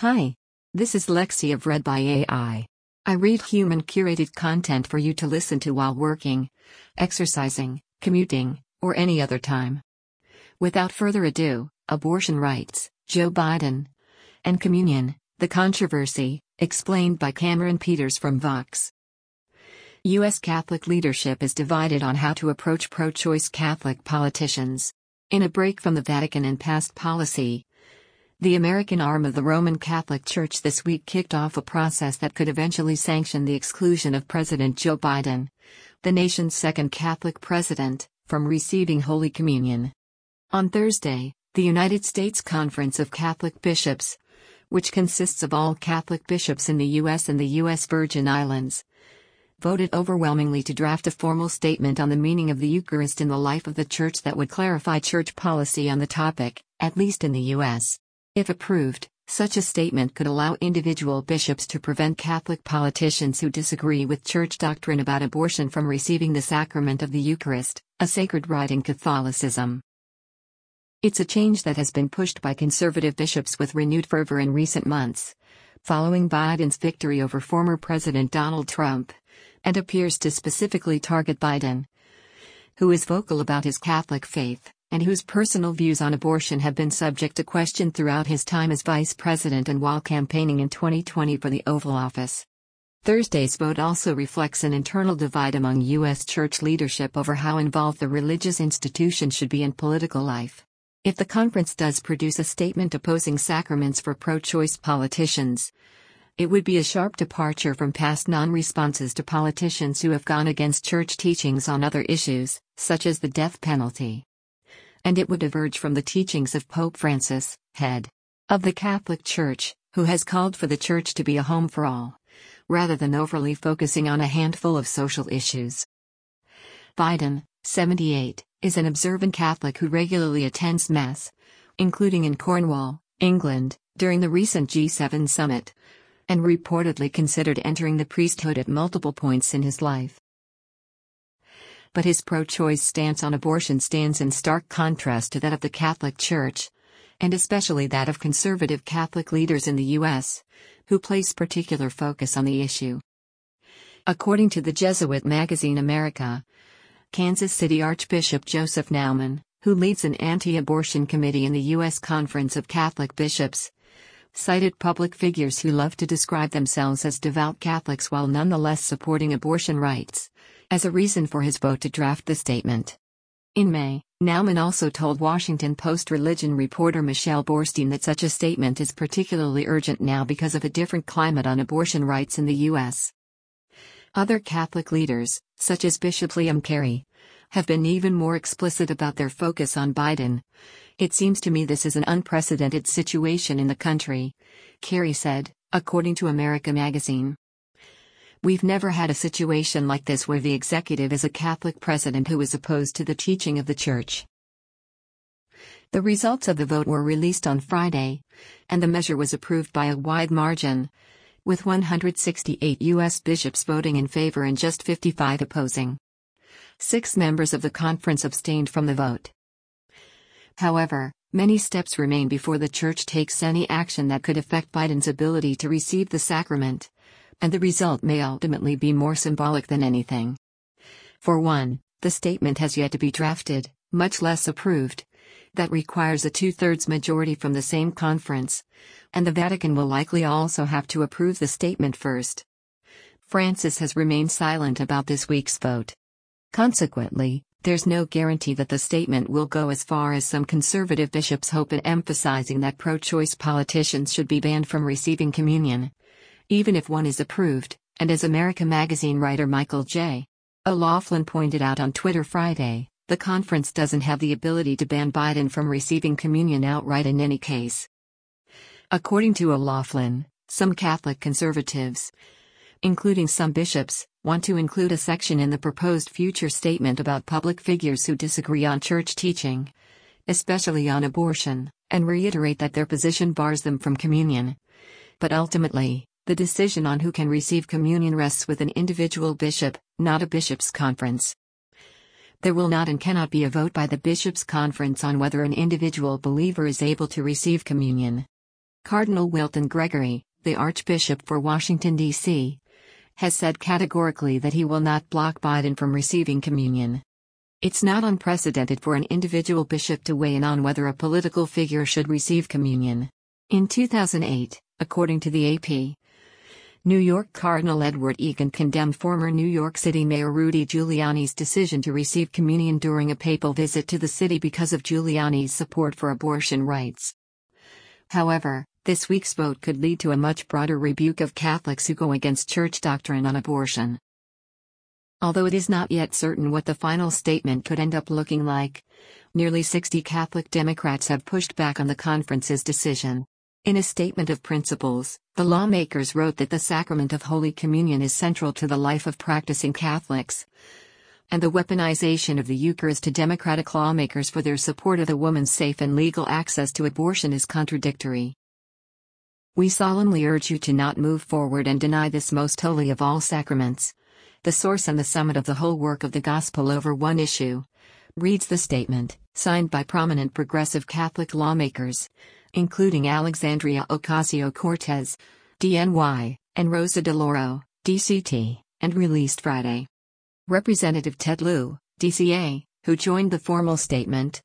Hi. This is Lexi of Read by AI. I read human curated content for you to listen to while working, exercising, commuting, or any other time. Without further ado, abortion rights, Joe Biden, and communion, the controversy, explained by Cameron Peters from Vox. U.S. Catholic leadership is divided on how to approach pro choice Catholic politicians. In a break from the Vatican and past policy, the American arm of the Roman Catholic Church this week kicked off a process that could eventually sanction the exclusion of President Joe Biden, the nation's second Catholic president, from receiving Holy Communion. On Thursday, the United States Conference of Catholic Bishops, which consists of all Catholic bishops in the U.S. and the U.S. Virgin Islands, voted overwhelmingly to draft a formal statement on the meaning of the Eucharist in the life of the Church that would clarify Church policy on the topic, at least in the U.S. If approved, such a statement could allow individual bishops to prevent Catholic politicians who disagree with church doctrine about abortion from receiving the sacrament of the Eucharist, a sacred rite in Catholicism. It's a change that has been pushed by conservative bishops with renewed fervor in recent months, following Biden's victory over former President Donald Trump, and appears to specifically target Biden, who is vocal about his Catholic faith and whose personal views on abortion have been subject to question throughout his time as vice president and while campaigning in 2020 for the Oval Office. Thursday's vote also reflects an internal divide among U.S. church leadership over how involved the religious institution should be in political life. If the conference does produce a statement opposing sacraments for pro choice politicians, it would be a sharp departure from past non responses to politicians who have gone against church teachings on other issues, such as the death penalty and it would diverge from the teachings of Pope Francis, head of the Catholic Church, who has called for the Church to be a home for all, rather than overly focusing on a handful of social issues. Biden, 78, is an observant Catholic who regularly attends Mass, including in Cornwall, England, during the recent G7 summit, and reportedly considered entering the priesthood at multiple points in his life but his pro choice stance on abortion stands in stark contrast to that of the Catholic Church, and especially that of conservative Catholic leaders in the U.S., who place particular focus on the issue. According to the Jesuit magazine America, Kansas City Archbishop Joseph Naumann, who leads an anti abortion committee in the U.S. Conference of Catholic Bishops, cited public figures who love to describe themselves as devout Catholics while nonetheless supporting abortion rights as a reason for his vote to draft the statement. In May, Naumann also told Washington Post religion reporter Michelle Boorstein that such a statement is particularly urgent now because of a different climate on abortion rights in the U.S. Other Catholic leaders, such as Bishop Liam Cary, have been even more explicit about their focus on Biden. It seems to me this is an unprecedented situation in the country, Cary said, according to America magazine. We've never had a situation like this where the executive is a Catholic president who is opposed to the teaching of the Church. The results of the vote were released on Friday, and the measure was approved by a wide margin, with 168 U.S. bishops voting in favor and just 55 opposing. Six members of the conference abstained from the vote. However, many steps remain before the Church takes any action that could affect Biden's ability to receive the sacrament and the result may ultimately be more symbolic than anything. For one, the statement has yet to be drafted, much less approved. That requires a two thirds majority from the same conference, and the Vatican will likely also have to approve the statement first. Francis has remained silent about this week's vote. Consequently, there's no guarantee that the statement will go as far as some conservative bishops hope in emphasizing that pro choice politicians should be banned from receiving communion even if one is approved, and as America Magazine writer Michael J. O'Loughlin pointed out on Twitter Friday, the conference doesn't have the ability to ban Biden from receiving communion outright in any case. According to O'Loughlin, some Catholic conservatives, including some bishops, want to include a section in the proposed future statement about public figures who disagree on church teaching, especially on abortion, and reiterate that their position bars them from communion. But ultimately, the decision on who can receive communion rests with an individual bishop, not a bishop's conference. There will not and cannot be a vote by the bishop's conference on whether an individual believer is able to receive communion. Cardinal Wilton Gregory, the Archbishop for Washington, D.C., has said categorically that he will not block Biden from receiving communion. It's not unprecedented for an individual bishop to weigh in on whether a political figure should receive communion. In 2008, according to the AP, New York Cardinal Edward Egan condemned former New York City Mayor Rudy Giuliani's decision to receive communion during a papal visit to the city because of Giuliani's support for abortion rights. However, this week's vote could lead to a much broader rebuke of Catholics who go against church doctrine on abortion. Although it is not yet certain what the final statement could end up looking like, nearly 60 Catholic Democrats have pushed back on the conference's decision. In a statement of principles, the lawmakers wrote that the sacrament of Holy Communion is central to the life of practicing Catholics. And the weaponization of the Eucharist to Democratic lawmakers for their support of the woman's safe and legal access to abortion is contradictory. We solemnly urge you to not move forward and deny this most holy of all sacraments, the source and the summit of the whole work of the gospel over one issue. Reads the statement, signed by prominent progressive Catholic lawmakers, including Alexandria Ocasio Cortez, DNY, and Rosa DeLauro, DCT, and released Friday. Representative Ted Lieu, DCA, who joined the formal statement,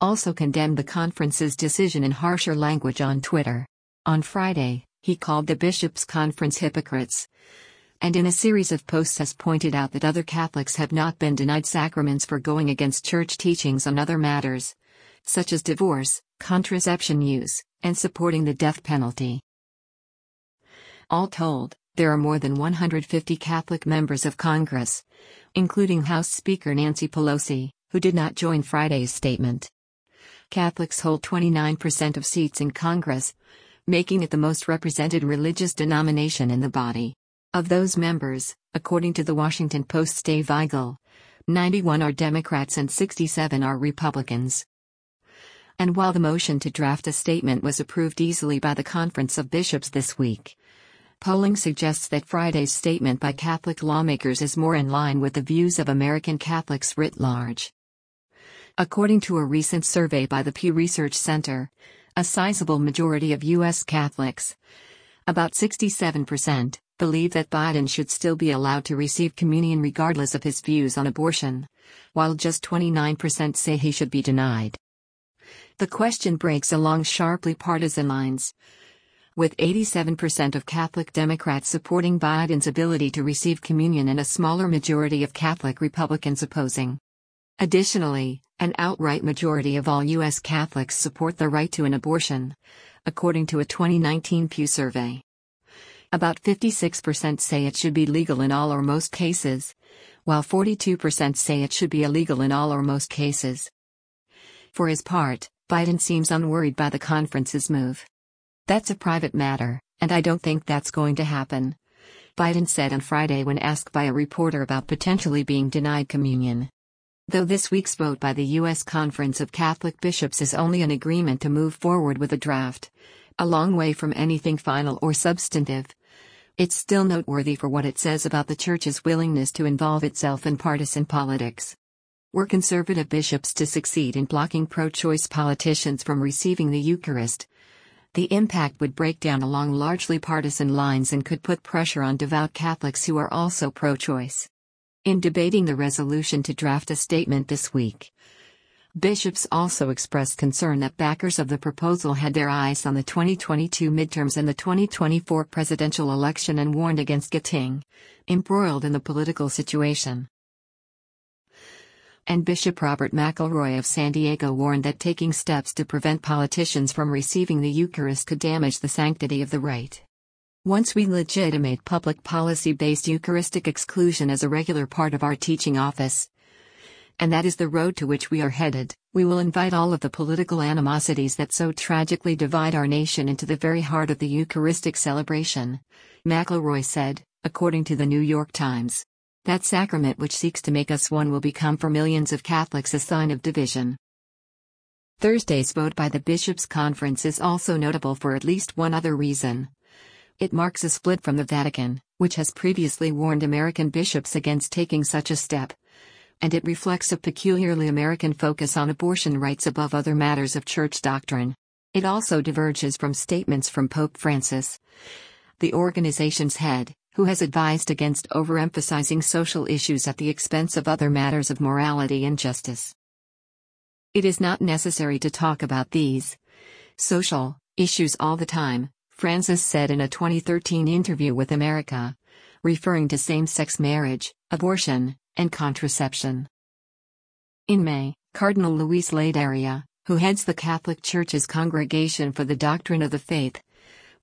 also condemned the conference's decision in harsher language on Twitter. On Friday, he called the bishops' conference hypocrites. And in a series of posts has pointed out that other Catholics have not been denied sacraments for going against church teachings on other matters, such as divorce, contraception use, and supporting the death penalty. All told, there are more than 150 Catholic members of Congress, including House Speaker Nancy Pelosi, who did not join Friday's statement. Catholics hold 29% of seats in Congress, making it the most represented religious denomination in the body. Of those members, according to the Washington Post's Dave Weigel, 91 are Democrats and 67 are Republicans. And while the motion to draft a statement was approved easily by the Conference of Bishops this week, polling suggests that Friday's statement by Catholic lawmakers is more in line with the views of American Catholics writ large. According to a recent survey by the Pew Research Center, a sizable majority of U.S. Catholics, about 67%, believe that Biden should still be allowed to receive communion regardless of his views on abortion, while just 29% say he should be denied. The question breaks along sharply partisan lines. With 87% of Catholic Democrats supporting Biden's ability to receive communion and a smaller majority of Catholic Republicans opposing. Additionally, an outright majority of all U.S. Catholics support the right to an abortion, according to a 2019 Pew survey. About 56% say it should be legal in all or most cases, while 42% say it should be illegal in all or most cases. For his part, Biden seems unworried by the conference's move. That's a private matter, and I don't think that's going to happen. Biden said on Friday when asked by a reporter about potentially being denied communion. Though this week's vote by the U.S. Conference of Catholic Bishops is only an agreement to move forward with a draft, a long way from anything final or substantive, it's still noteworthy for what it says about the Church's willingness to involve itself in partisan politics. Were conservative bishops to succeed in blocking pro choice politicians from receiving the Eucharist, the impact would break down along largely partisan lines and could put pressure on devout Catholics who are also pro choice. In debating the resolution to draft a statement this week, bishops also expressed concern that backers of the proposal had their eyes on the 2022 midterms and the 2024 presidential election and warned against getting embroiled in the political situation. And Bishop Robert McElroy of San Diego warned that taking steps to prevent politicians from receiving the Eucharist could damage the sanctity of the rite. Once we legitimate public policy based Eucharistic exclusion as a regular part of our teaching office, and that is the road to which we are headed, we will invite all of the political animosities that so tragically divide our nation into the very heart of the Eucharistic celebration. McElroy said, according to the New York Times. That sacrament which seeks to make us one will become for millions of Catholics a sign of division. Thursday's vote by the Bishops' Conference is also notable for at least one other reason. It marks a split from the Vatican, which has previously warned American bishops against taking such a step. And it reflects a peculiarly American focus on abortion rights above other matters of church doctrine. It also diverges from statements from Pope Francis, the organization's head, who has advised against overemphasizing social issues at the expense of other matters of morality and justice. It is not necessary to talk about these social issues all the time, Francis said in a 2013 interview with America, referring to same sex marriage, abortion, and contraception. In May, Cardinal Luis Ladaria, who heads the Catholic Church's Congregation for the Doctrine of the Faith,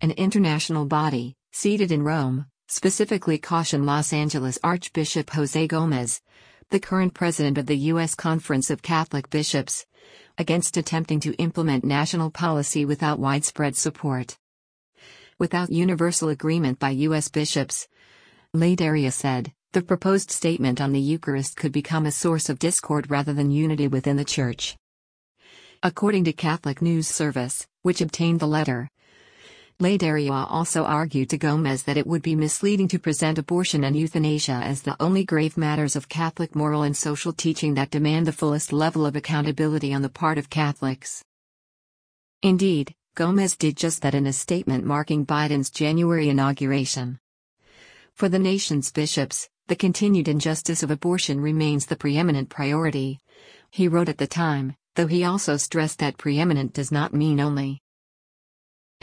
an international body, seated in Rome, specifically cautioned Los Angeles Archbishop Jose Gomez, the current president of the U.S. Conference of Catholic Bishops, against attempting to implement national policy without widespread support. Without universal agreement by U.S. bishops, Ladaria said, the proposed statement on the Eucharist could become a source of discord rather than unity within the Church. According to Catholic News Service, which obtained the letter, Ladaria also argued to Gomez that it would be misleading to present abortion and euthanasia as the only grave matters of Catholic moral and social teaching that demand the fullest level of accountability on the part of Catholics. Indeed, Gomez did just that in a statement marking Biden's January inauguration. For the nation's bishops, the continued injustice of abortion remains the preeminent priority. He wrote at the time, though he also stressed that preeminent does not mean only.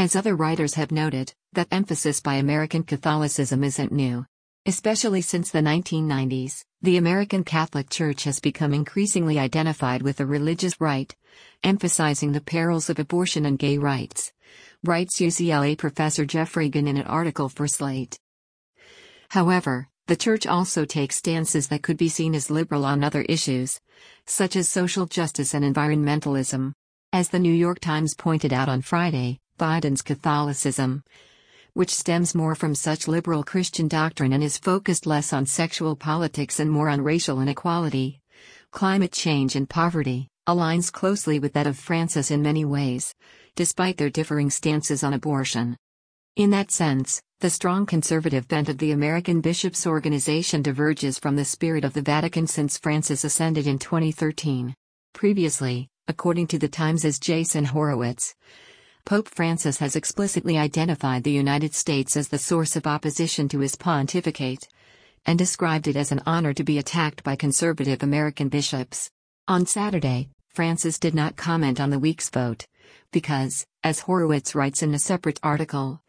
As other writers have noted, that emphasis by American Catholicism isn't new. Especially since the 1990s, the American Catholic Church has become increasingly identified with the religious right, emphasizing the perils of abortion and gay rights. Writes UCLA professor Jeff Regan in an article for Slate. However, the Church also takes stances that could be seen as liberal on other issues, such as social justice and environmentalism. As the New York Times pointed out on Friday, Biden's Catholicism, which stems more from such liberal Christian doctrine and is focused less on sexual politics and more on racial inequality, climate change and poverty, aligns closely with that of Francis in many ways, despite their differing stances on abortion. In that sense, the strong conservative bent of the American Bishops' Organization diverges from the spirit of the Vatican since Francis ascended in 2013. Previously, according to the Times' as Jason Horowitz, Pope Francis has explicitly identified the United States as the source of opposition to his pontificate and described it as an honor to be attacked by conservative American bishops. On Saturday, Francis did not comment on the week's vote because, as Horowitz writes in a separate article,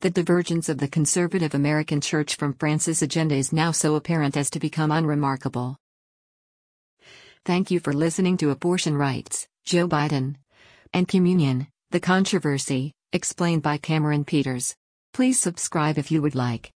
the divergence of the conservative American Church from Francis' agenda is now so apparent as to become unremarkable. Thank you for listening to Abortion Rights, Joe Biden, and Communion. The Controversy, explained by Cameron Peters. Please subscribe if you would like.